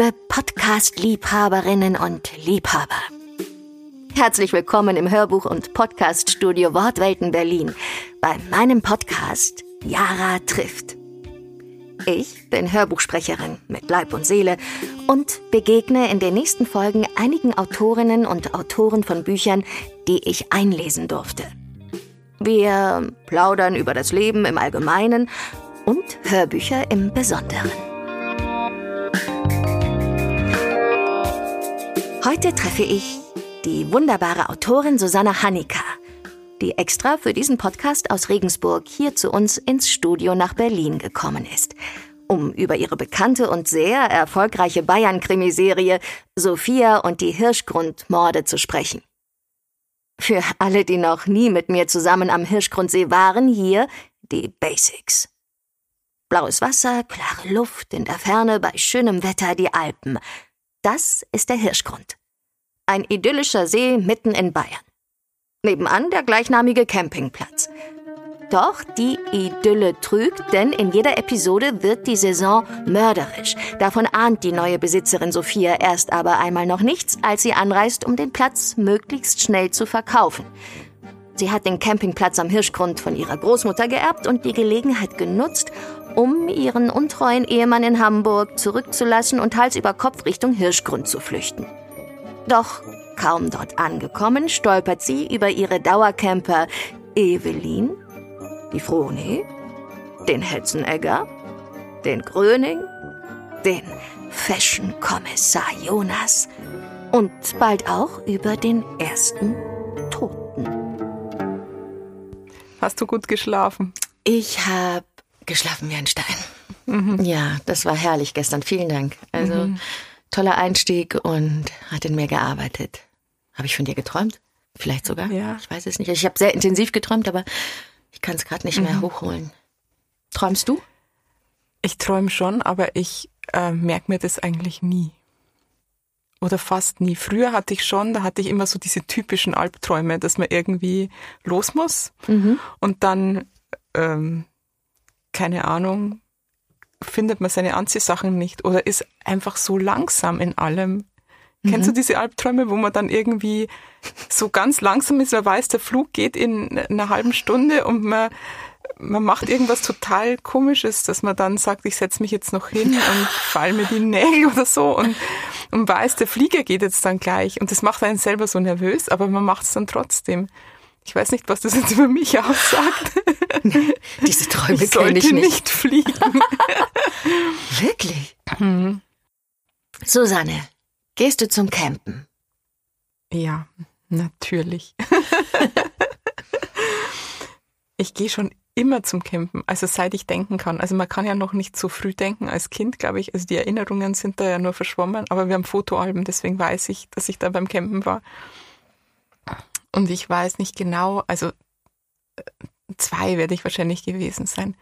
liebe Podcast-Liebhaberinnen und Liebhaber. Herzlich willkommen im Hörbuch- und Podcaststudio Wortwelten Berlin bei meinem Podcast Yara trifft. Ich bin Hörbuchsprecherin mit Leib und Seele und begegne in den nächsten Folgen einigen Autorinnen und Autoren von Büchern, die ich einlesen durfte. Wir plaudern über das Leben im Allgemeinen und Hörbücher im Besonderen. Heute treffe ich die wunderbare Autorin Susanna Hanika, die extra für diesen Podcast aus Regensburg hier zu uns ins Studio nach Berlin gekommen ist, um über ihre bekannte und sehr erfolgreiche Bayern-Krimiserie Sophia und die Hirschgrundmorde zu sprechen. Für alle, die noch nie mit mir zusammen am Hirschgrundsee waren, hier die Basics. Blaues Wasser, klare Luft, in der Ferne bei schönem Wetter die Alpen. Das ist der Hirschgrund. Ein idyllischer See mitten in Bayern. Nebenan der gleichnamige Campingplatz. Doch die Idylle trügt, denn in jeder Episode wird die Saison mörderisch. Davon ahnt die neue Besitzerin Sophia erst aber einmal noch nichts, als sie anreist, um den Platz möglichst schnell zu verkaufen. Sie hat den Campingplatz am Hirschgrund von ihrer Großmutter geerbt und die Gelegenheit genutzt, um ihren untreuen Ehemann in Hamburg zurückzulassen und Hals über Kopf Richtung Hirschgrund zu flüchten. Doch kaum dort angekommen, stolpert sie über ihre Dauercamper Evelyn, die Froni, den Hetzenegger, den Gröning, den Fashion-Kommissar Jonas und bald auch über den ersten Toten. Hast du gut geschlafen? Ich habe geschlafen wie ein Stein. Mhm. Ja, das war herrlich gestern. Vielen Dank. Also mhm. Toller Einstieg und hat in mir gearbeitet. Habe ich von dir geträumt? Vielleicht sogar? Ja. Ich weiß es nicht. Ich habe sehr intensiv geträumt, aber ich kann es gerade nicht mhm. mehr hochholen. Träumst du? Ich träume schon, aber ich äh, merke mir das eigentlich nie. Oder fast nie. Früher hatte ich schon, da hatte ich immer so diese typischen Albträume, dass man irgendwie los muss mhm. und dann, ähm, keine Ahnung, findet man seine Anziehsachen nicht oder ist einfach so langsam in allem. Mhm. Kennst du mhm. diese Albträume, wo man dann irgendwie so ganz langsam ist, man weiß, der Flug geht in einer halben Stunde und man, man macht irgendwas total komisches, dass man dann sagt, ich setze mich jetzt noch hin und fall mir die Nägel oder so und, und weiß, der Flieger geht jetzt dann gleich. Und das macht einen selber so nervös, aber man macht es dann trotzdem. Ich weiß nicht, was das jetzt über mich aussagt. Diese Träume kenne ich nicht. nicht fliegen. Wirklich? Mhm. Susanne, Gehst du zum Campen? Ja, natürlich. ich gehe schon immer zum Campen, also seit ich denken kann. Also man kann ja noch nicht so früh denken als Kind, glaube ich. Also die Erinnerungen sind da ja nur verschwommen, aber wir haben Fotoalben, deswegen weiß ich, dass ich da beim Campen war. Und ich weiß nicht genau, also äh, zwei werde ich wahrscheinlich gewesen sein.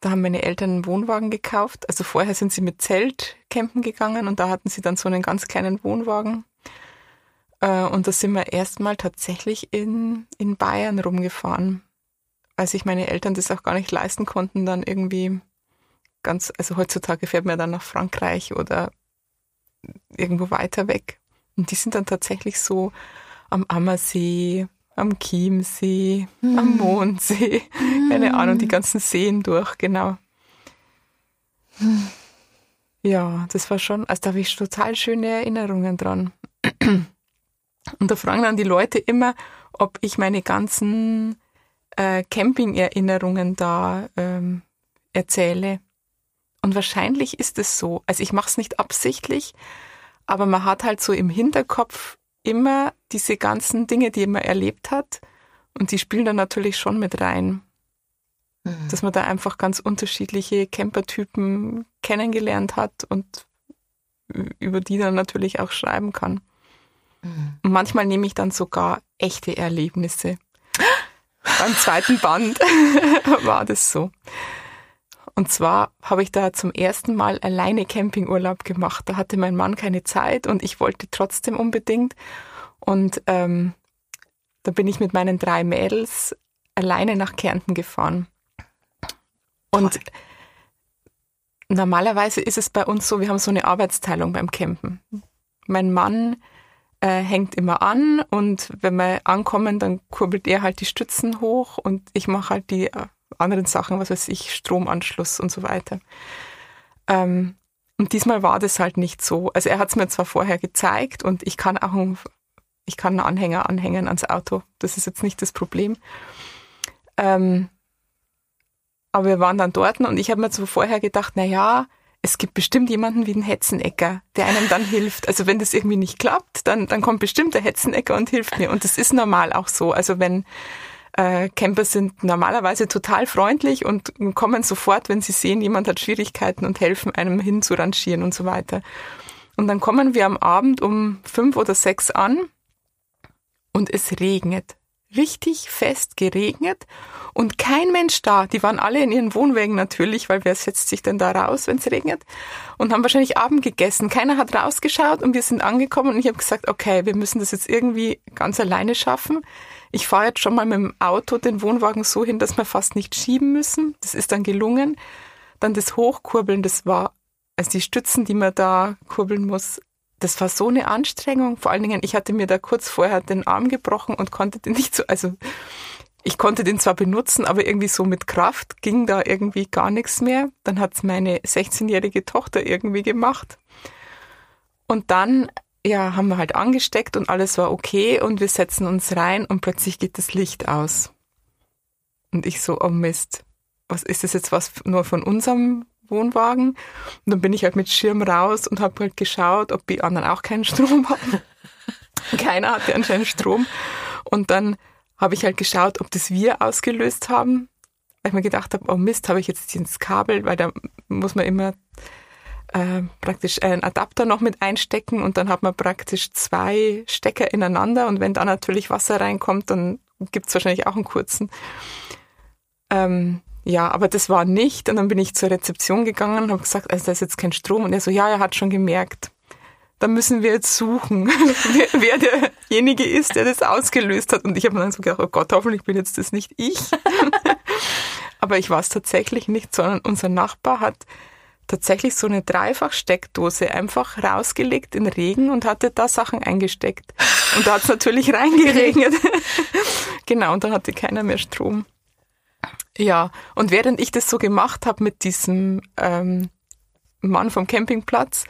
Da haben meine Eltern einen Wohnwagen gekauft. Also vorher sind sie mit Zelt campen gegangen und da hatten sie dann so einen ganz kleinen Wohnwagen. Äh, und da sind wir erstmal tatsächlich in, in Bayern rumgefahren, weil sich meine Eltern das auch gar nicht leisten konnten, dann irgendwie ganz, also heutzutage fährt man dann nach Frankreich oder irgendwo weiter weg. Und die sind dann tatsächlich so am Ammersee, am Chiemsee, mhm. am Mondsee, mhm. keine Ahnung, die ganzen Seen durch, genau. Mhm. Ja, das war schon, also da habe ich total schöne Erinnerungen dran. Und da fragen dann die Leute immer, ob ich meine ganzen äh, Camping-Erinnerungen da ähm, erzähle. Und wahrscheinlich ist es so. Also ich mache es nicht absichtlich, aber man hat halt so im Hinterkopf immer diese ganzen Dinge, die man erlebt hat. Und die spielen dann natürlich schon mit rein. Mhm. Dass man da einfach ganz unterschiedliche Campertypen kennengelernt hat und über die dann natürlich auch schreiben kann. Mhm. Und manchmal nehme ich dann sogar echte Erlebnisse. Beim zweiten Band war das so. Und zwar habe ich da zum ersten Mal alleine Campingurlaub gemacht. Da hatte mein Mann keine Zeit und ich wollte trotzdem unbedingt. Und ähm, da bin ich mit meinen drei Mädels alleine nach Kärnten gefahren. Und Normalerweise ist es bei uns so, wir haben so eine Arbeitsteilung beim Campen. Mein Mann äh, hängt immer an und wenn wir ankommen, dann kurbelt er halt die Stützen hoch und ich mache halt die äh, anderen Sachen, was weiß ich, Stromanschluss und so weiter. Ähm, und diesmal war das halt nicht so. Also er hat es mir zwar vorher gezeigt und ich kann auch einen, ich kann einen Anhänger anhängen ans Auto. Das ist jetzt nicht das Problem. Ähm, aber wir waren dann dort und ich habe mir so vorher gedacht, na ja, es gibt bestimmt jemanden wie den Hetzenecker, der einem dann hilft. Also wenn das irgendwie nicht klappt, dann, dann kommt bestimmt der Hetzenecker und hilft mir. Und das ist normal auch so. Also wenn äh, Camper sind normalerweise total freundlich und kommen sofort, wenn sie sehen, jemand hat Schwierigkeiten und helfen einem hinzurangieren und so weiter. Und dann kommen wir am Abend um fünf oder sechs an und es regnet richtig fest geregnet und kein Mensch da. Die waren alle in ihren Wohnwägen natürlich, weil wer setzt sich denn da raus, wenn es regnet? Und haben wahrscheinlich Abend gegessen. Keiner hat rausgeschaut und wir sind angekommen und ich habe gesagt, okay, wir müssen das jetzt irgendwie ganz alleine schaffen. Ich fahre jetzt schon mal mit dem Auto den Wohnwagen so hin, dass wir fast nicht schieben müssen. Das ist dann gelungen. Dann das Hochkurbeln, das war, also die Stützen, die man da kurbeln muss, das war so eine Anstrengung. Vor allen Dingen, ich hatte mir da kurz vorher den Arm gebrochen und konnte den nicht so, also ich konnte den zwar benutzen, aber irgendwie so mit Kraft ging da irgendwie gar nichts mehr. Dann hat's meine 16-jährige Tochter irgendwie gemacht. Und dann, ja, haben wir halt angesteckt und alles war okay und wir setzen uns rein und plötzlich geht das Licht aus. Und ich so, oh Mist, was ist das jetzt was nur von unserem Wohnwagen. Und dann bin ich halt mit Schirm raus und habe halt geschaut, ob die anderen auch keinen Strom hatten. Keiner hatte anscheinend Strom. Und dann habe ich halt geschaut, ob das wir ausgelöst haben. Weil ich mir gedacht habe, oh Mist, habe ich jetzt ins Kabel, weil da muss man immer äh, praktisch einen Adapter noch mit einstecken und dann hat man praktisch zwei Stecker ineinander und wenn da natürlich Wasser reinkommt, dann gibt es wahrscheinlich auch einen kurzen. Ähm, ja, aber das war nicht. Und dann bin ich zur Rezeption gegangen und habe gesagt, also da ist jetzt kein Strom. Und er so, ja, er hat schon gemerkt. Da müssen wir jetzt suchen, wer, wer derjenige ist, der das ausgelöst hat. Und ich habe mir dann so gedacht, oh Gott, hoffentlich bin jetzt das nicht ich. aber ich war es tatsächlich nicht, sondern unser Nachbar hat tatsächlich so eine Dreifachsteckdose einfach rausgelegt in Regen und hatte da Sachen eingesteckt. Und da hat es natürlich reingeregnet. genau, und dann hatte keiner mehr Strom. Ja, und während ich das so gemacht habe mit diesem ähm, Mann vom Campingplatz,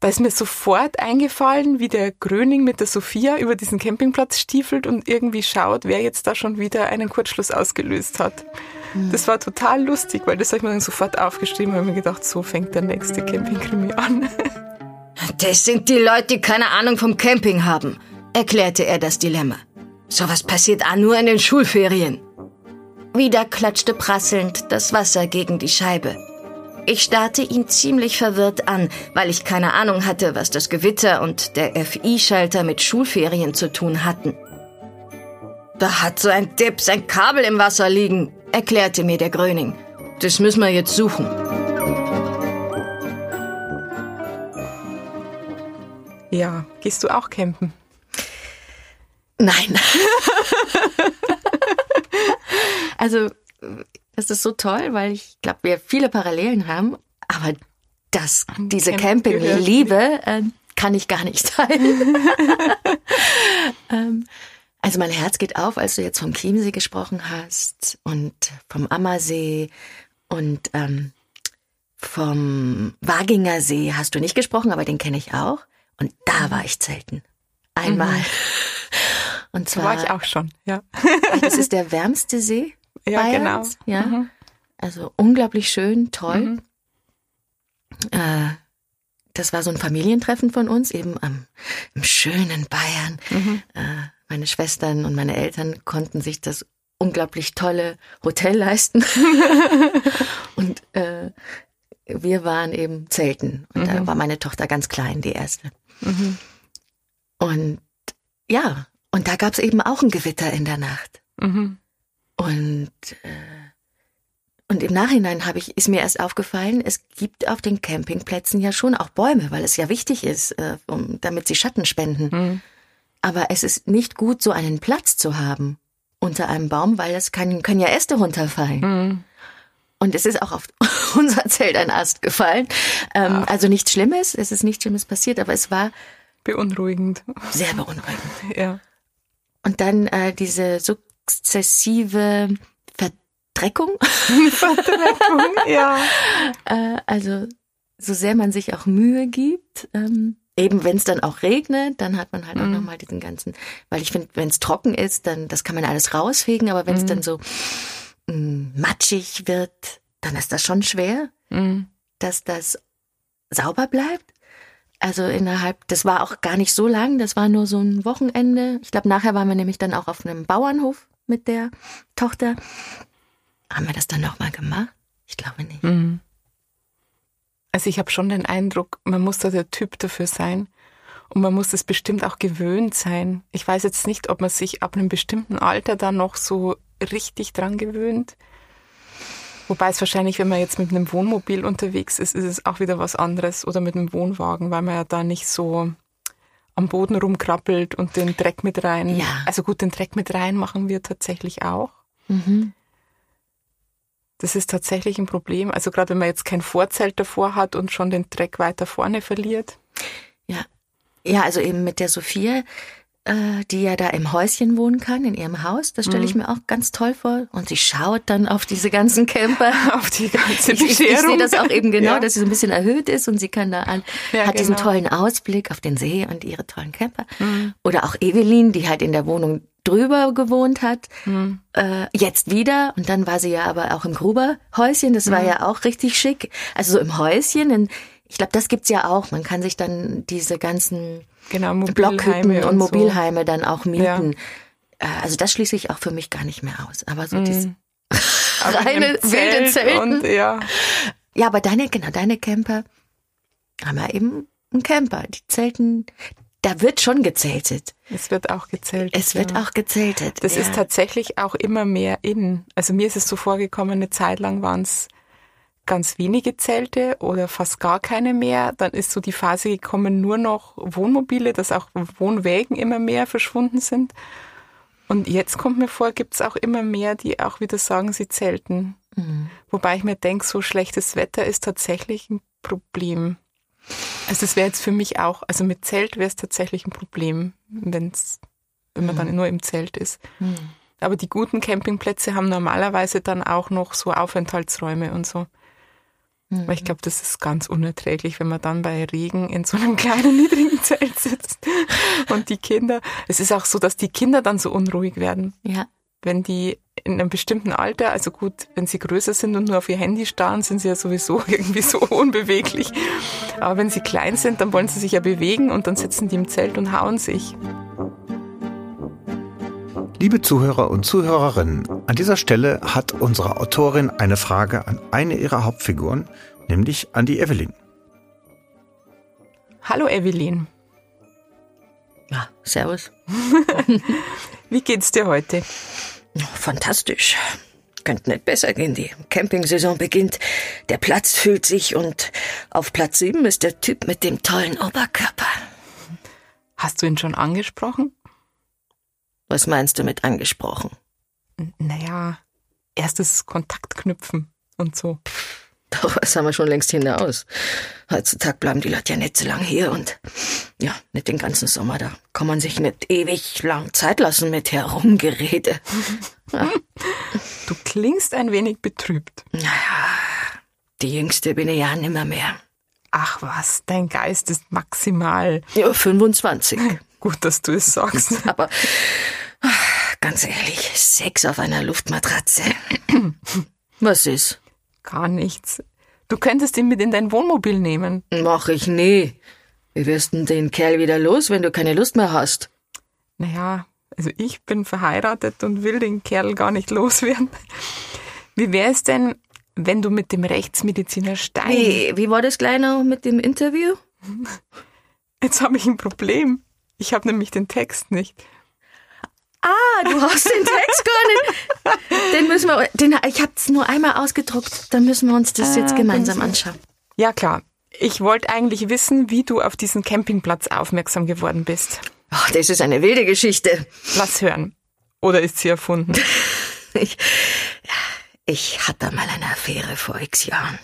da ist mir sofort eingefallen, wie der Gröning mit der Sophia über diesen Campingplatz stiefelt und irgendwie schaut, wer jetzt da schon wieder einen Kurzschluss ausgelöst hat. Das war total lustig, weil das habe ich mir dann sofort aufgeschrieben und mir gedacht, so fängt der nächste Campingkrimi an. Das sind die Leute, die keine Ahnung vom Camping haben, erklärte er das Dilemma. Sowas passiert auch nur in den Schulferien. Wieder klatschte prasselnd das Wasser gegen die Scheibe. Ich starrte ihn ziemlich verwirrt an, weil ich keine Ahnung hatte, was das Gewitter und der FI-Schalter mit Schulferien zu tun hatten. Da hat so ein Depp sein Kabel im Wasser liegen, erklärte mir der Gröning. Das müssen wir jetzt suchen. Ja, gehst du auch campen? Nein. Also, das ist so toll, weil ich glaube, wir viele Parallelen haben, aber das, diese Camping-Liebe äh, kann ich gar nicht teilen. ähm, also mein Herz geht auf, als du jetzt vom Chiemsee gesprochen hast und vom Ammersee und ähm, vom Waginger See hast du nicht gesprochen, aber den kenne ich auch. Und da war ich zelten. Einmal. Mhm. Und zwar. Da war ich auch schon, ja. das ist der wärmste See ja, Bayerns. Genau. Ja. Mhm. Also unglaublich schön, toll. Mhm. Äh, das war so ein Familientreffen von uns, eben am im schönen Bayern. Mhm. Äh, meine Schwestern und meine Eltern konnten sich das unglaublich tolle Hotel leisten. und äh, wir waren eben Zelten. Und mhm. da war meine Tochter ganz klein, die erste. Mhm. Und ja, und da gab es eben auch ein Gewitter in der Nacht. Mhm. Und, äh, und im Nachhinein habe ich, ist mir erst aufgefallen, es gibt auf den Campingplätzen ja schon auch Bäume, weil es ja wichtig ist, äh, um, damit sie Schatten spenden. Aber es ist nicht gut, so einen Platz zu haben unter einem Baum, weil es kann, können ja Äste runterfallen. Mhm. Und es ist auch auf unser Zelt ein Ast gefallen. Ähm, also nichts Schlimmes, es ist nichts Schlimmes passiert, aber es war beunruhigend. Sehr beunruhigend. Ja. Und dann äh, diese sukzessive Verdreckung. Verdreckung, ja. Äh, also so sehr man sich auch Mühe gibt, ähm, eben wenn es dann auch regnet, dann hat man halt auch Mhm. nochmal diesen ganzen, weil ich finde, wenn es trocken ist, dann das kann man alles rausfegen, aber wenn es Mhm. dann so mh, matschig wird, dann ist das schon schwer, Mhm. dass das sauber bleibt. Also innerhalb, das war auch gar nicht so lang, das war nur so ein Wochenende. Ich glaube, nachher waren wir nämlich dann auch auf einem Bauernhof mit der Tochter. Haben wir das dann nochmal gemacht? Ich glaube nicht. Mhm. Also ich habe schon den Eindruck, man muss da der Typ dafür sein und man muss das bestimmt auch gewöhnt sein. Ich weiß jetzt nicht, ob man sich ab einem bestimmten Alter da noch so richtig dran gewöhnt. Wobei es wahrscheinlich, wenn man jetzt mit einem Wohnmobil unterwegs ist, ist es auch wieder was anderes oder mit einem Wohnwagen, weil man ja da nicht so am Boden rumkrabbelt und den Dreck mit rein. Ja. Also gut, den Dreck mit rein machen wir tatsächlich auch. Mhm. Das ist tatsächlich ein Problem. Also gerade wenn man jetzt kein Vorzelt davor hat und schon den Dreck weiter vorne verliert. Ja. Ja, also eben mit der Sophia, die ja da im Häuschen wohnen kann, in ihrem Haus. Das stelle ich Mhm. mir auch ganz toll vor. Und sie schaut dann auf diese ganzen Camper. Auf die ganze Ich, ich, ich Bescherung. sehe das auch eben genau, Ja. dass sie so ein bisschen erhöht ist und sie kann da an, Ja, hat diesen genau. tollen Ausblick auf den See und ihre tollen Camper. Mhm. Oder auch Evelyn, die halt in der Wohnung drüber gewohnt hat, Mhm. äh, jetzt wieder. Und dann war sie ja aber auch im Gruberhäuschen, das Mhm. war ja auch richtig schick. Also so im Häuschen, in, ich glaube, das gibt's ja auch. Man kann sich dann diese ganzen Genau, Blockhütten Mobilheime und so. Mobilheime dann auch mieten. Äh, Also das schließe ich auch für mich gar nicht mehr aus. Aber so dieses Mhm. Aber in reine einem wilde Zelt Zelten. Und, ja. Ja, aber deine, genau, deine Camper haben ja eben einen Camper. Die zelten, da wird schon gezeltet. Es wird auch gezählt. Es wird ja. auch gezeltet. Das ja. ist tatsächlich auch immer mehr in. Also mir ist es so vorgekommen, eine Zeit lang waren es ganz wenige Zelte oder fast gar keine mehr. Dann ist so die Phase gekommen, nur noch Wohnmobile, dass auch Wohnwägen immer mehr verschwunden sind. Und jetzt kommt mir vor, gibt es auch immer mehr, die auch wieder sagen, sie zelten. Mhm. Wobei ich mir denke, so schlechtes Wetter ist tatsächlich ein Problem. Also das wäre jetzt für mich auch, also mit Zelt wäre es tatsächlich ein Problem, wenn's, wenn man dann nur im Zelt ist. Mhm. Aber die guten Campingplätze haben normalerweise dann auch noch so Aufenthaltsräume und so. Mhm. Weil ich glaube, das ist ganz unerträglich, wenn man dann bei Regen in so einem kleinen, niedrigen Zelt sitzt. Und die Kinder, es ist auch so, dass die Kinder dann so unruhig werden, Ja. wenn die in einem bestimmten Alter, also gut, wenn sie größer sind und nur auf ihr Handy starren, sind sie ja sowieso irgendwie so unbeweglich. Aber wenn sie klein sind, dann wollen sie sich ja bewegen und dann sitzen die im Zelt und hauen sich. Liebe Zuhörer und Zuhörerinnen, an dieser Stelle hat unsere Autorin eine Frage an eine ihrer Hauptfiguren, nämlich an die Evelyn. Hallo Evelyn, Ja, servus. wie geht's dir heute? Fantastisch. Könnte nicht besser gehen. Die Campingsaison beginnt. Der Platz füllt sich und auf Platz sieben ist der Typ mit dem tollen Oberkörper. Hast du ihn schon angesprochen? Was meinst du mit angesprochen? N- Naja, erstes Kontakt knüpfen und so. Doch, was haben wir schon längst hinaus. Heutzutage bleiben die Leute ja nicht so lang hier und ja, nicht den ganzen Sommer. Da kann man sich nicht ewig lang Zeit lassen mit Herumgerede. Du klingst ein wenig betrübt. Die Jüngste bin ich ja nimmer mehr. Ach was, dein Geist ist maximal. Ja, 25. Gut, dass du es sagst. Aber ganz ehrlich, Sex auf einer Luftmatratze. Was ist? Gar nichts. Du könntest ihn mit in dein Wohnmobil nehmen. Mach ich nie. Wie wirst denn den Kerl wieder los, wenn du keine Lust mehr hast? Naja, also ich bin verheiratet und will den Kerl gar nicht loswerden. Wie wäre es denn, wenn du mit dem Rechtsmediziner Stein... Wie, wie war das gleich noch mit dem Interview? Jetzt habe ich ein Problem. Ich habe nämlich den Text nicht. Ah, du hast den Text gar nicht. Den müssen wir, den, ich hab's nur einmal ausgedruckt. Dann müssen wir uns das Ah, jetzt gemeinsam dann- anschauen. Ja klar. Ich wollte eigentlich wissen, wie du auf diesen Campingplatz aufmerksam geworden bist. Ach, das ist eine wilde Geschichte. Lass hören. Oder ist sie erfunden? Ich, Ich hatte mal eine Affäre vor x Jahren.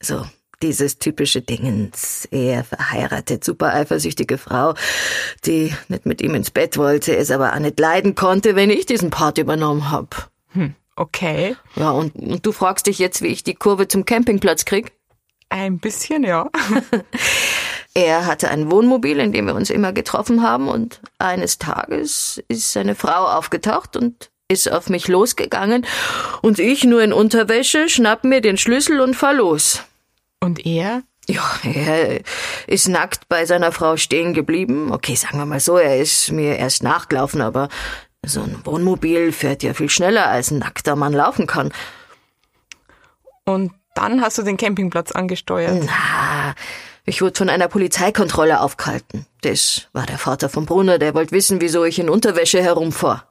So, dieses typische Dingens. Er verheiratet, super eifersüchtige Frau, die nicht mit ihm ins Bett wollte, es aber auch nicht leiden konnte, wenn ich diesen Part übernommen hab. Hm, okay. Ja, und, und du fragst dich jetzt, wie ich die Kurve zum Campingplatz krieg? Ein bisschen, ja. er hatte ein Wohnmobil, in dem wir uns immer getroffen haben, und eines Tages ist seine Frau aufgetaucht und ist auf mich losgegangen, und ich nur in Unterwäsche, schnapp mir den Schlüssel und fahr los. Und er? Ja, er ist nackt bei seiner Frau stehen geblieben. Okay, sagen wir mal so, er ist mir erst nachgelaufen, aber so ein Wohnmobil fährt ja viel schneller, als ein nackter Mann laufen kann. Und dann hast du den Campingplatz angesteuert? Na, ich wurde von einer Polizeikontrolle aufgehalten. Das war der Vater von Brunner, der wollte wissen, wieso ich in Unterwäsche herumfahre.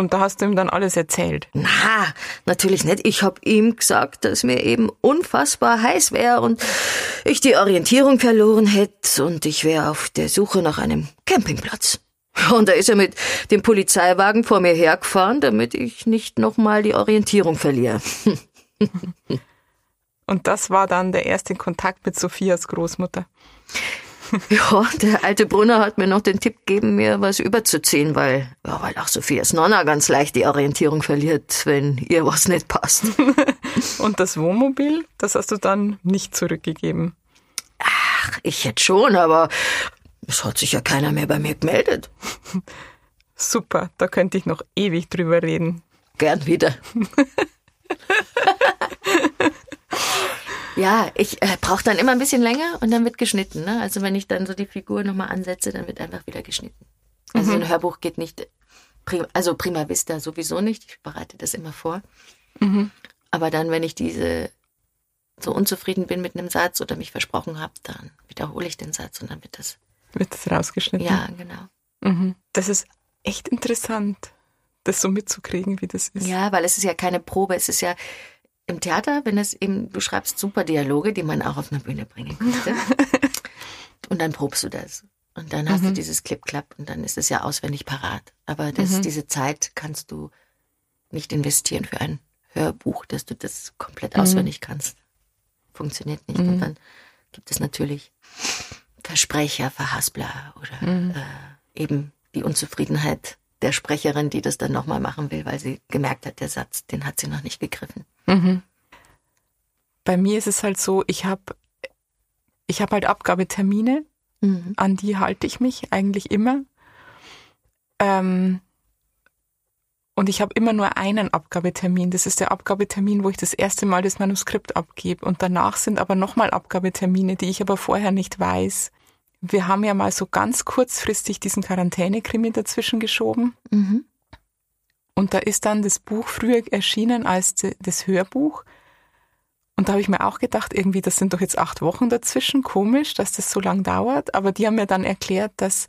Und da hast du ihm dann alles erzählt? Na, natürlich nicht. Ich hab ihm gesagt, dass mir eben unfassbar heiß wäre und ich die Orientierung verloren hätte und ich wäre auf der Suche nach einem Campingplatz. Und da ist er mit dem Polizeiwagen vor mir hergefahren, damit ich nicht nochmal die Orientierung verliere. und das war dann der erste Kontakt mit Sophias Großmutter. Ja, der alte Brunner hat mir noch den Tipp gegeben, mir was überzuziehen, weil, ja, weil auch Sophias Nonna ganz leicht die Orientierung verliert, wenn ihr was nicht passt. Und das Wohnmobil, das hast du dann nicht zurückgegeben? Ach, ich hätte schon, aber es hat sich ja keiner mehr bei mir gemeldet. Super, da könnte ich noch ewig drüber reden. Gern wieder. Ja, ich äh, brauche dann immer ein bisschen länger und dann wird geschnitten. Ne? Also wenn ich dann so die Figur nochmal ansetze, dann wird einfach wieder geschnitten. Also mhm. ein Hörbuch geht nicht, also prima vista sowieso nicht. Ich bereite das immer vor. Mhm. Aber dann, wenn ich diese so unzufrieden bin mit einem Satz oder mich versprochen habe, dann wiederhole ich den Satz und dann wird das wird das rausgeschnitten. Ja, genau. Mhm. Das ist echt interessant, das so mitzukriegen, wie das ist. Ja, weil es ist ja keine Probe, es ist ja im Theater, wenn es eben, du schreibst super Dialoge, die man auch auf einer Bühne bringen könnte. und dann probst du das. Und dann hast mhm. du dieses Clip-Clap und dann ist es ja auswendig parat. Aber das, mhm. diese Zeit kannst du nicht investieren für ein Hörbuch, dass du das komplett mhm. auswendig kannst. Funktioniert nicht. Und mhm. dann gibt es natürlich Versprecher, Verhaspler oder mhm. äh, eben die Unzufriedenheit der Sprecherin, die das dann nochmal machen will, weil sie gemerkt hat, der Satz, den hat sie noch nicht gegriffen. Mhm. Bei mir ist es halt so, ich habe ich hab halt Abgabetermine, mhm. an die halte ich mich eigentlich immer. Ähm, und ich habe immer nur einen Abgabetermin. Das ist der Abgabetermin, wo ich das erste Mal das Manuskript abgebe. Und danach sind aber nochmal Abgabetermine, die ich aber vorher nicht weiß. Wir haben ja mal so ganz kurzfristig diesen Quarantäne-Krimi dazwischen geschoben. Mhm. Und da ist dann das Buch früher erschienen als das Hörbuch. Und da habe ich mir auch gedacht, irgendwie, das sind doch jetzt acht Wochen dazwischen, komisch, dass das so lang dauert. Aber die haben mir dann erklärt, dass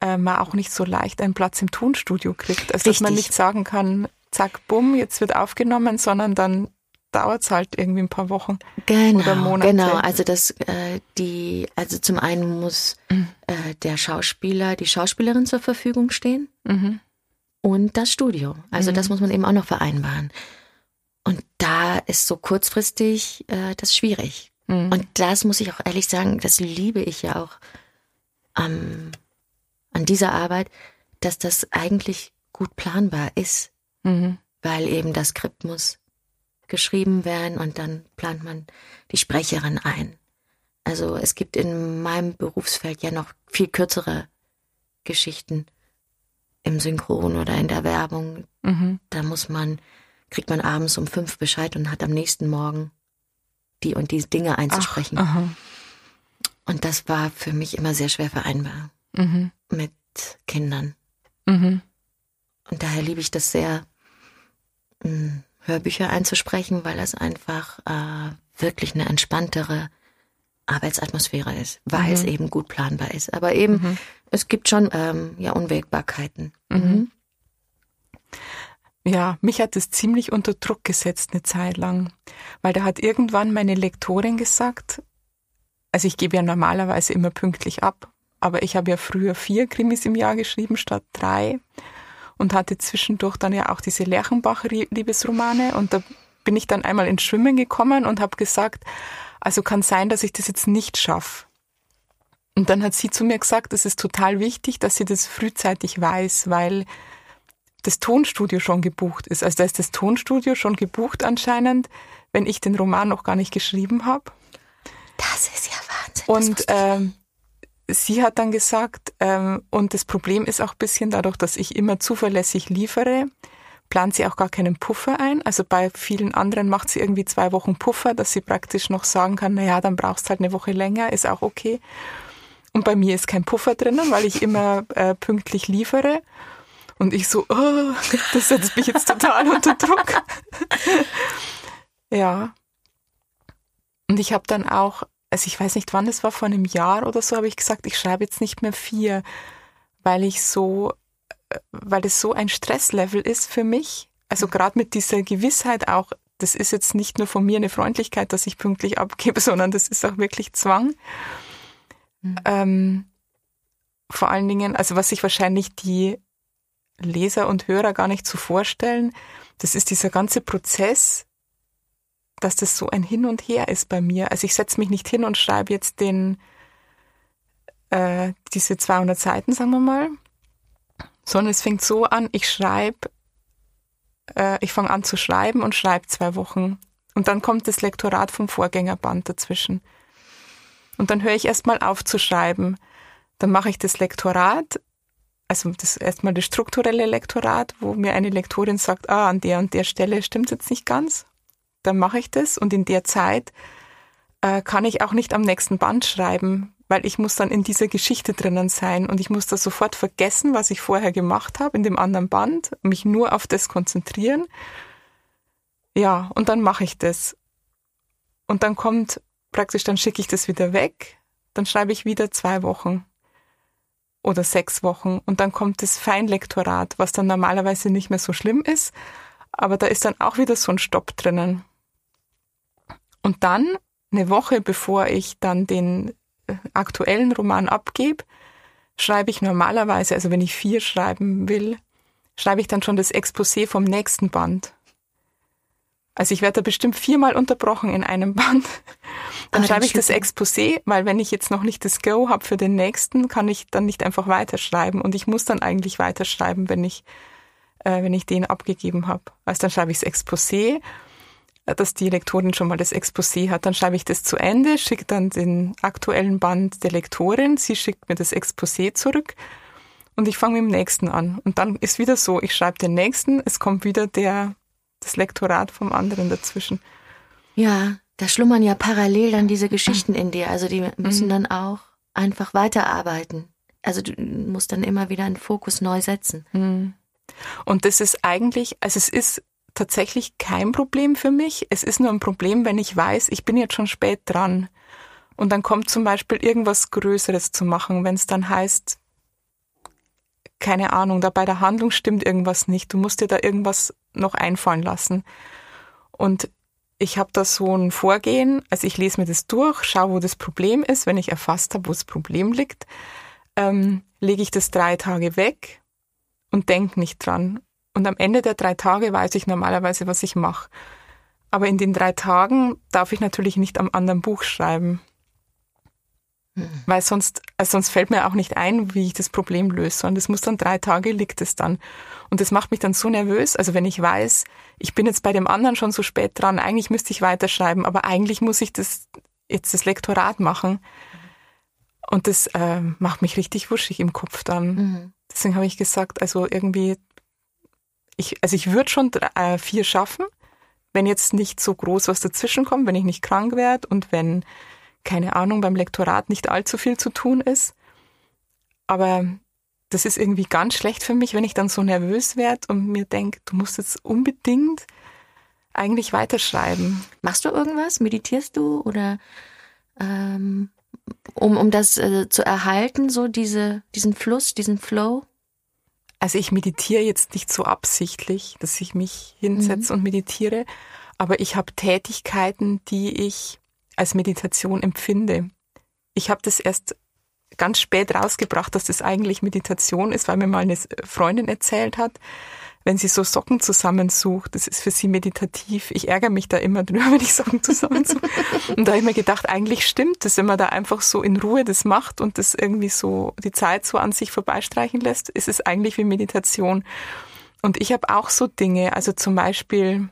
äh, man auch nicht so leicht einen Platz im Tonstudio kriegt. Also Richtig. dass man nicht sagen kann, zack, bumm, jetzt wird aufgenommen, sondern dann dauert es halt irgendwie ein paar Wochen genau, oder Monate. Genau, also das äh, die, also zum einen muss mhm. äh, der Schauspieler, die Schauspielerin zur Verfügung stehen mhm. und das Studio. Also mhm. das muss man eben auch noch vereinbaren. Und da ist so kurzfristig äh, das schwierig. Mhm. Und das muss ich auch ehrlich sagen, das liebe ich ja auch ähm, an dieser Arbeit, dass das eigentlich gut planbar ist. Mhm. Weil eben das Skript muss geschrieben werden und dann plant man die Sprecherin ein. Also es gibt in meinem Berufsfeld ja noch viel kürzere Geschichten im Synchron oder in der Werbung. Mhm. Da muss man, kriegt man abends um fünf Bescheid und hat am nächsten Morgen die und die Dinge einzusprechen. Ach, und das war für mich immer sehr schwer vereinbar mhm. mit Kindern. Mhm. Und daher liebe ich das sehr, hm, Hörbücher einzusprechen, weil es einfach äh, wirklich eine entspanntere Arbeitsatmosphäre ist, weil mhm. es eben gut planbar ist. Aber eben, mhm. es gibt schon ähm, ja Unwägbarkeiten. Mhm. mhm. Ja, mich hat es ziemlich unter Druck gesetzt eine Zeit lang, weil da hat irgendwann meine Lektorin gesagt, also ich gebe ja normalerweise immer pünktlich ab, aber ich habe ja früher vier Krimis im Jahr geschrieben statt drei. Und hatte zwischendurch dann ja auch diese Lerchenbach-Liebesromane und da bin ich dann einmal ins Schwimmen gekommen und habe gesagt, also kann sein, dass ich das jetzt nicht schaffe. Und dann hat sie zu mir gesagt, es ist total wichtig, dass sie das frühzeitig weiß, weil das Tonstudio schon gebucht ist. Also da ist das Tonstudio schon gebucht anscheinend, wenn ich den Roman noch gar nicht geschrieben habe. Das ist ja Wahnsinn. Und ähm, sie hat dann gesagt, ähm, und das Problem ist auch ein bisschen dadurch, dass ich immer zuverlässig liefere, plant sie auch gar keinen Puffer ein. Also bei vielen anderen macht sie irgendwie zwei Wochen Puffer, dass sie praktisch noch sagen kann, naja, dann brauchst halt eine Woche länger, ist auch okay. Und bei mir ist kein Puffer drinnen, weil ich immer äh, pünktlich liefere. Und ich so, oh, das setzt mich jetzt total unter Druck. ja. Und ich habe dann auch, also ich weiß nicht wann es war, vor einem Jahr oder so, habe ich gesagt, ich schreibe jetzt nicht mehr vier, weil ich so, äh, weil das so ein Stresslevel ist für mich. Also gerade mit dieser Gewissheit auch, das ist jetzt nicht nur von mir eine Freundlichkeit, dass ich pünktlich abgebe, sondern das ist auch wirklich Zwang. Mhm. Ähm, vor allen Dingen, also was sich wahrscheinlich die Leser und Hörer gar nicht zu vorstellen, das ist dieser ganze Prozess, dass das so ein Hin und Her ist bei mir. Also ich setze mich nicht hin und schreibe jetzt den äh, diese 200 Seiten, sagen wir mal, sondern es fängt so an, ich schreibe, äh, ich fange an zu schreiben und schreibe zwei Wochen. Und dann kommt das Lektorat vom Vorgängerband dazwischen. Und dann höre ich erstmal auf zu schreiben. Dann mache ich das Lektorat, also das erstmal das strukturelle Lektorat, wo mir eine Lektorin sagt, ah, an der und der Stelle stimmt jetzt nicht ganz. Dann mache ich das und in der Zeit äh, kann ich auch nicht am nächsten Band schreiben, weil ich muss dann in dieser Geschichte drinnen sein und ich muss da sofort vergessen, was ich vorher gemacht habe in dem anderen Band, mich nur auf das konzentrieren. Ja, und dann mache ich das. Und dann kommt praktisch, dann schicke ich das wieder weg, dann schreibe ich wieder zwei Wochen oder sechs Wochen und dann kommt das Feinlektorat, was dann normalerweise nicht mehr so schlimm ist, aber da ist dann auch wieder so ein Stopp drinnen. Und dann, eine Woche bevor ich dann den äh, aktuellen Roman abgebe, schreibe ich normalerweise, also wenn ich vier schreiben will, schreibe ich dann schon das Exposé vom nächsten Band. Also ich werde da bestimmt viermal unterbrochen in einem Band. Dann ah, schreibe ich das Exposé, weil wenn ich jetzt noch nicht das Go habe für den nächsten, kann ich dann nicht einfach weiterschreiben. Und ich muss dann eigentlich weiterschreiben, wenn ich, äh, wenn ich den abgegeben habe. Also dann schreibe ich das Exposé, dass die Lektorin schon mal das Exposé hat. Dann schreibe ich das zu Ende, schicke dann den aktuellen Band der Lektorin. Sie schickt mir das Exposé zurück. Und ich fange mit dem nächsten an. Und dann ist wieder so, ich schreibe den nächsten, es kommt wieder der das Lektorat vom anderen dazwischen. Ja, da schlummern ja parallel dann diese Geschichten in dir. Also die müssen mhm. dann auch einfach weiterarbeiten. Also du musst dann immer wieder einen Fokus neu setzen. Mhm. Und das ist eigentlich, also es ist tatsächlich kein Problem für mich. Es ist nur ein Problem, wenn ich weiß, ich bin jetzt schon spät dran. Und dann kommt zum Beispiel irgendwas Größeres zu machen, wenn es dann heißt, keine Ahnung, da bei der Handlung stimmt irgendwas nicht. Du musst dir da irgendwas noch einfallen lassen. Und ich habe da so ein Vorgehen, also ich lese mir das durch, schaue, wo das Problem ist. Wenn ich erfasst habe, wo das Problem liegt, ähm, lege ich das drei Tage weg und denke nicht dran. Und am Ende der drei Tage weiß ich normalerweise, was ich mache. Aber in den drei Tagen darf ich natürlich nicht am anderen Buch schreiben. Mhm. Weil sonst, also sonst fällt mir auch nicht ein, wie ich das Problem löse, sondern das muss dann drei Tage liegt es dann. Und das macht mich dann so nervös. Also wenn ich weiß, ich bin jetzt bei dem anderen schon so spät dran, eigentlich müsste ich weiterschreiben, aber eigentlich muss ich das jetzt das Lektorat machen. Und das äh, macht mich richtig wuschig im Kopf dann. Mhm. Deswegen habe ich gesagt, also irgendwie, ich, also ich würde schon drei, äh, vier schaffen, wenn jetzt nicht so groß was dazwischen kommt, wenn ich nicht krank werde und wenn keine Ahnung, beim Lektorat nicht allzu viel zu tun ist. Aber das ist irgendwie ganz schlecht für mich, wenn ich dann so nervös werde und mir denke, du musst jetzt unbedingt eigentlich weiterschreiben. Machst du irgendwas? Meditierst du oder ähm, um, um das äh, zu erhalten, so diese, diesen Fluss, diesen Flow? Also ich meditiere jetzt nicht so absichtlich, dass ich mich hinsetze mhm. und meditiere, aber ich habe Tätigkeiten, die ich als Meditation empfinde. Ich habe das erst ganz spät rausgebracht, dass das eigentlich Meditation ist, weil mir mal eine Freundin erzählt hat, wenn sie so Socken zusammensucht, das ist für sie meditativ. Ich ärgere mich da immer drüber, wenn ich Socken zusammensuche. und da habe ich mir gedacht, eigentlich stimmt das, wenn man da einfach so in Ruhe das macht und das irgendwie so die Zeit so an sich vorbeistreichen lässt, ist es eigentlich wie Meditation. Und ich habe auch so Dinge, also zum Beispiel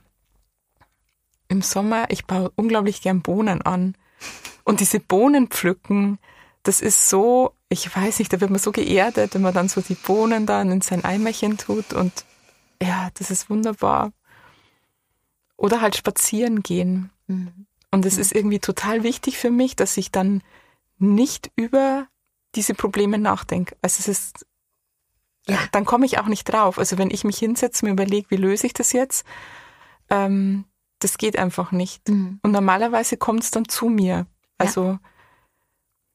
im Sommer, ich baue unglaublich gern Bohnen an. Und diese Bohnen pflücken, das ist so, ich weiß nicht, da wird man so geerdet, wenn man dann so die Bohnen dann in sein Eimerchen tut und ja, das ist wunderbar. Oder halt spazieren gehen. Mhm. Und es mhm. ist irgendwie total wichtig für mich, dass ich dann nicht über diese Probleme nachdenke. Also es ist, ja. dann komme ich auch nicht drauf. Also wenn ich mich hinsetze, mir überlege, wie löse ich das jetzt, ähm, das geht einfach nicht. Mhm. Und normalerweise kommt es dann zu mir. Also ja.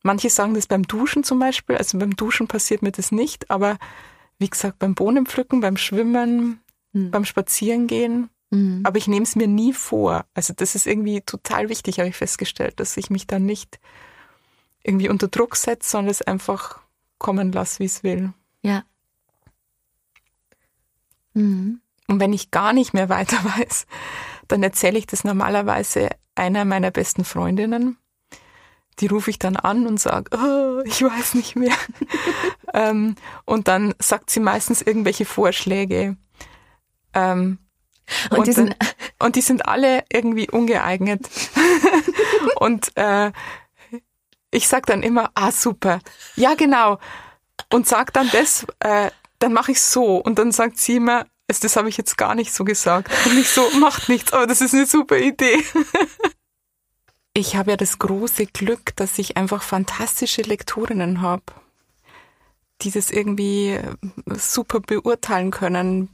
manche sagen das beim Duschen zum Beispiel. Also beim Duschen passiert mir das nicht, aber wie gesagt, beim Bohnenpflücken, beim Schwimmen, mhm. beim Spazierengehen. Mhm. Aber ich nehme es mir nie vor. Also das ist irgendwie total wichtig, habe ich festgestellt, dass ich mich dann nicht irgendwie unter Druck setze, sondern es einfach kommen lasse, wie es will. Ja. Mhm. Und wenn ich gar nicht mehr weiter weiß, dann erzähle ich das normalerweise einer meiner besten Freundinnen die rufe ich dann an und sage, oh, ich weiß nicht mehr. ähm, und dann sagt sie meistens irgendwelche Vorschläge. Ähm, und, und, die dann, und, die sind alle irgendwie ungeeignet. und äh, ich sag dann immer, ah super, ja genau. Und sag dann das, äh, dann mache ich so. Und dann sagt sie immer, das habe ich jetzt gar nicht so gesagt. Und ich so, macht nichts, aber das ist eine super Idee ich habe ja das große Glück, dass ich einfach fantastische Lektorinnen habe, die das irgendwie äh, super beurteilen können.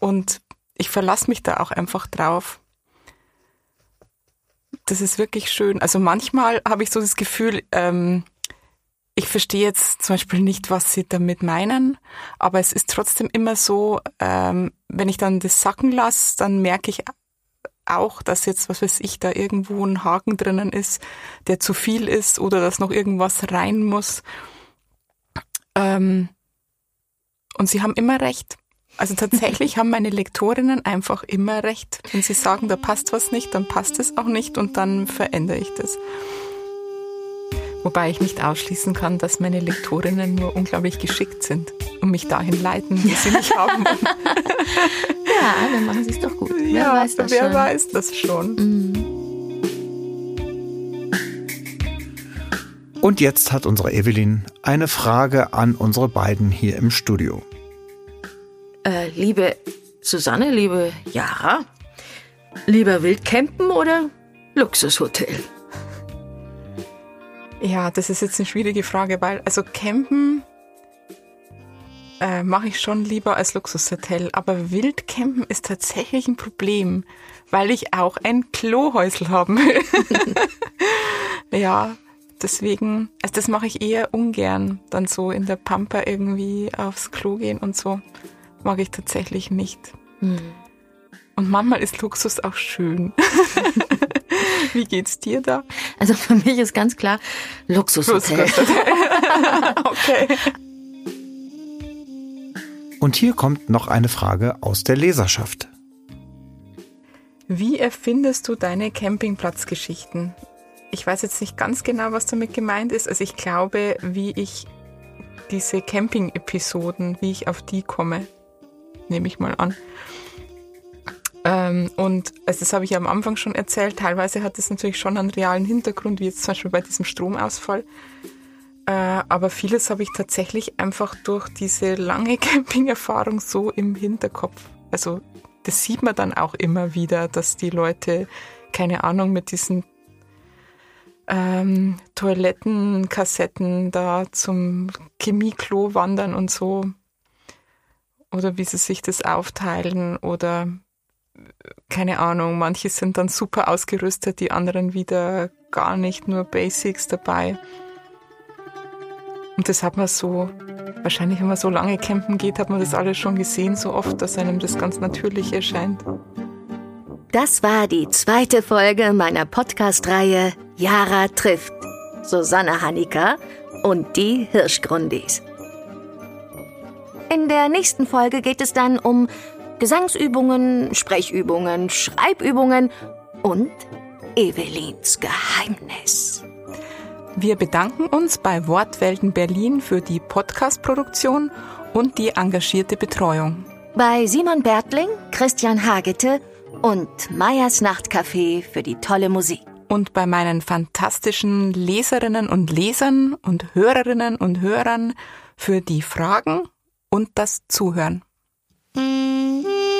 Und ich verlasse mich da auch einfach drauf. Das ist wirklich schön. Also manchmal habe ich so das Gefühl, ähm, ich verstehe jetzt zum Beispiel nicht, was sie damit meinen, aber es ist trotzdem immer so, ähm, wenn ich dann das sacken lasse, dann merke ich auch, dass jetzt, was weiß ich, da irgendwo ein Haken drinnen ist, der zu viel ist oder dass noch irgendwas rein muss. Ähm, und sie haben immer recht. Also tatsächlich haben meine Lektorinnen einfach immer recht. Wenn sie sagen, da passt was nicht, dann passt es auch nicht und dann verändere ich das. Wobei ich nicht ausschließen kann, dass meine Lektorinnen nur unglaublich geschickt sind und mich dahin leiten, wie sie mich haben. ja, dann machen sie es doch gut. Wer ja, weiß das wer schon. weiß das schon. Mhm. Und jetzt hat unsere Evelyn eine Frage an unsere beiden hier im Studio. Äh, liebe Susanne, liebe Jara, lieber Wildcampen oder Luxushotel? Ja, das ist jetzt eine schwierige Frage, weil also campen äh, mache ich schon lieber als Luxushotel, aber Wildcampen ist tatsächlich ein Problem, weil ich auch ein Klohäusel haben will. ja, deswegen, also das mache ich eher ungern, dann so in der Pampa irgendwie aufs Klo gehen und so mag ich tatsächlich nicht. Hm. Und manchmal ist Luxus auch schön. Wie geht's dir da? Also für mich ist ganz klar Luxushotel. okay. Und hier kommt noch eine Frage aus der Leserschaft. Wie erfindest du deine Campingplatzgeschichten? Ich weiß jetzt nicht ganz genau, was damit gemeint ist. Also ich glaube, wie ich diese Camping-Episoden, wie ich auf die komme, nehme ich mal an. Ähm, und also das habe ich ja am Anfang schon erzählt. Teilweise hat es natürlich schon einen realen Hintergrund, wie jetzt zum Beispiel bei diesem Stromausfall. Äh, aber vieles habe ich tatsächlich einfach durch diese lange Camping-Erfahrung so im Hinterkopf. Also das sieht man dann auch immer wieder, dass die Leute, keine Ahnung, mit diesen ähm, Toilettenkassetten da zum Chemieklo wandern und so. Oder wie sie sich das aufteilen oder keine Ahnung, manche sind dann super ausgerüstet, die anderen wieder gar nicht, nur Basics dabei. Und das hat man so, wahrscheinlich wenn man so lange campen geht, hat man das alles schon gesehen, so oft, dass einem das ganz natürlich erscheint. Das war die zweite Folge meiner Podcast-Reihe Jara trifft. Susanne Hanika und die Hirschgrundis. In der nächsten Folge geht es dann um Gesangsübungen, Sprechübungen, Schreibübungen und Evelins Geheimnis. Wir bedanken uns bei Wortwelten Berlin für die Podcast-Produktion und die engagierte Betreuung. Bei Simon Bertling, Christian Hagete und Meyers Nachtcafé für die tolle Musik. Und bei meinen fantastischen Leserinnen und Lesern und Hörerinnen und Hörern für die Fragen und das Zuhören. Mm-hmm.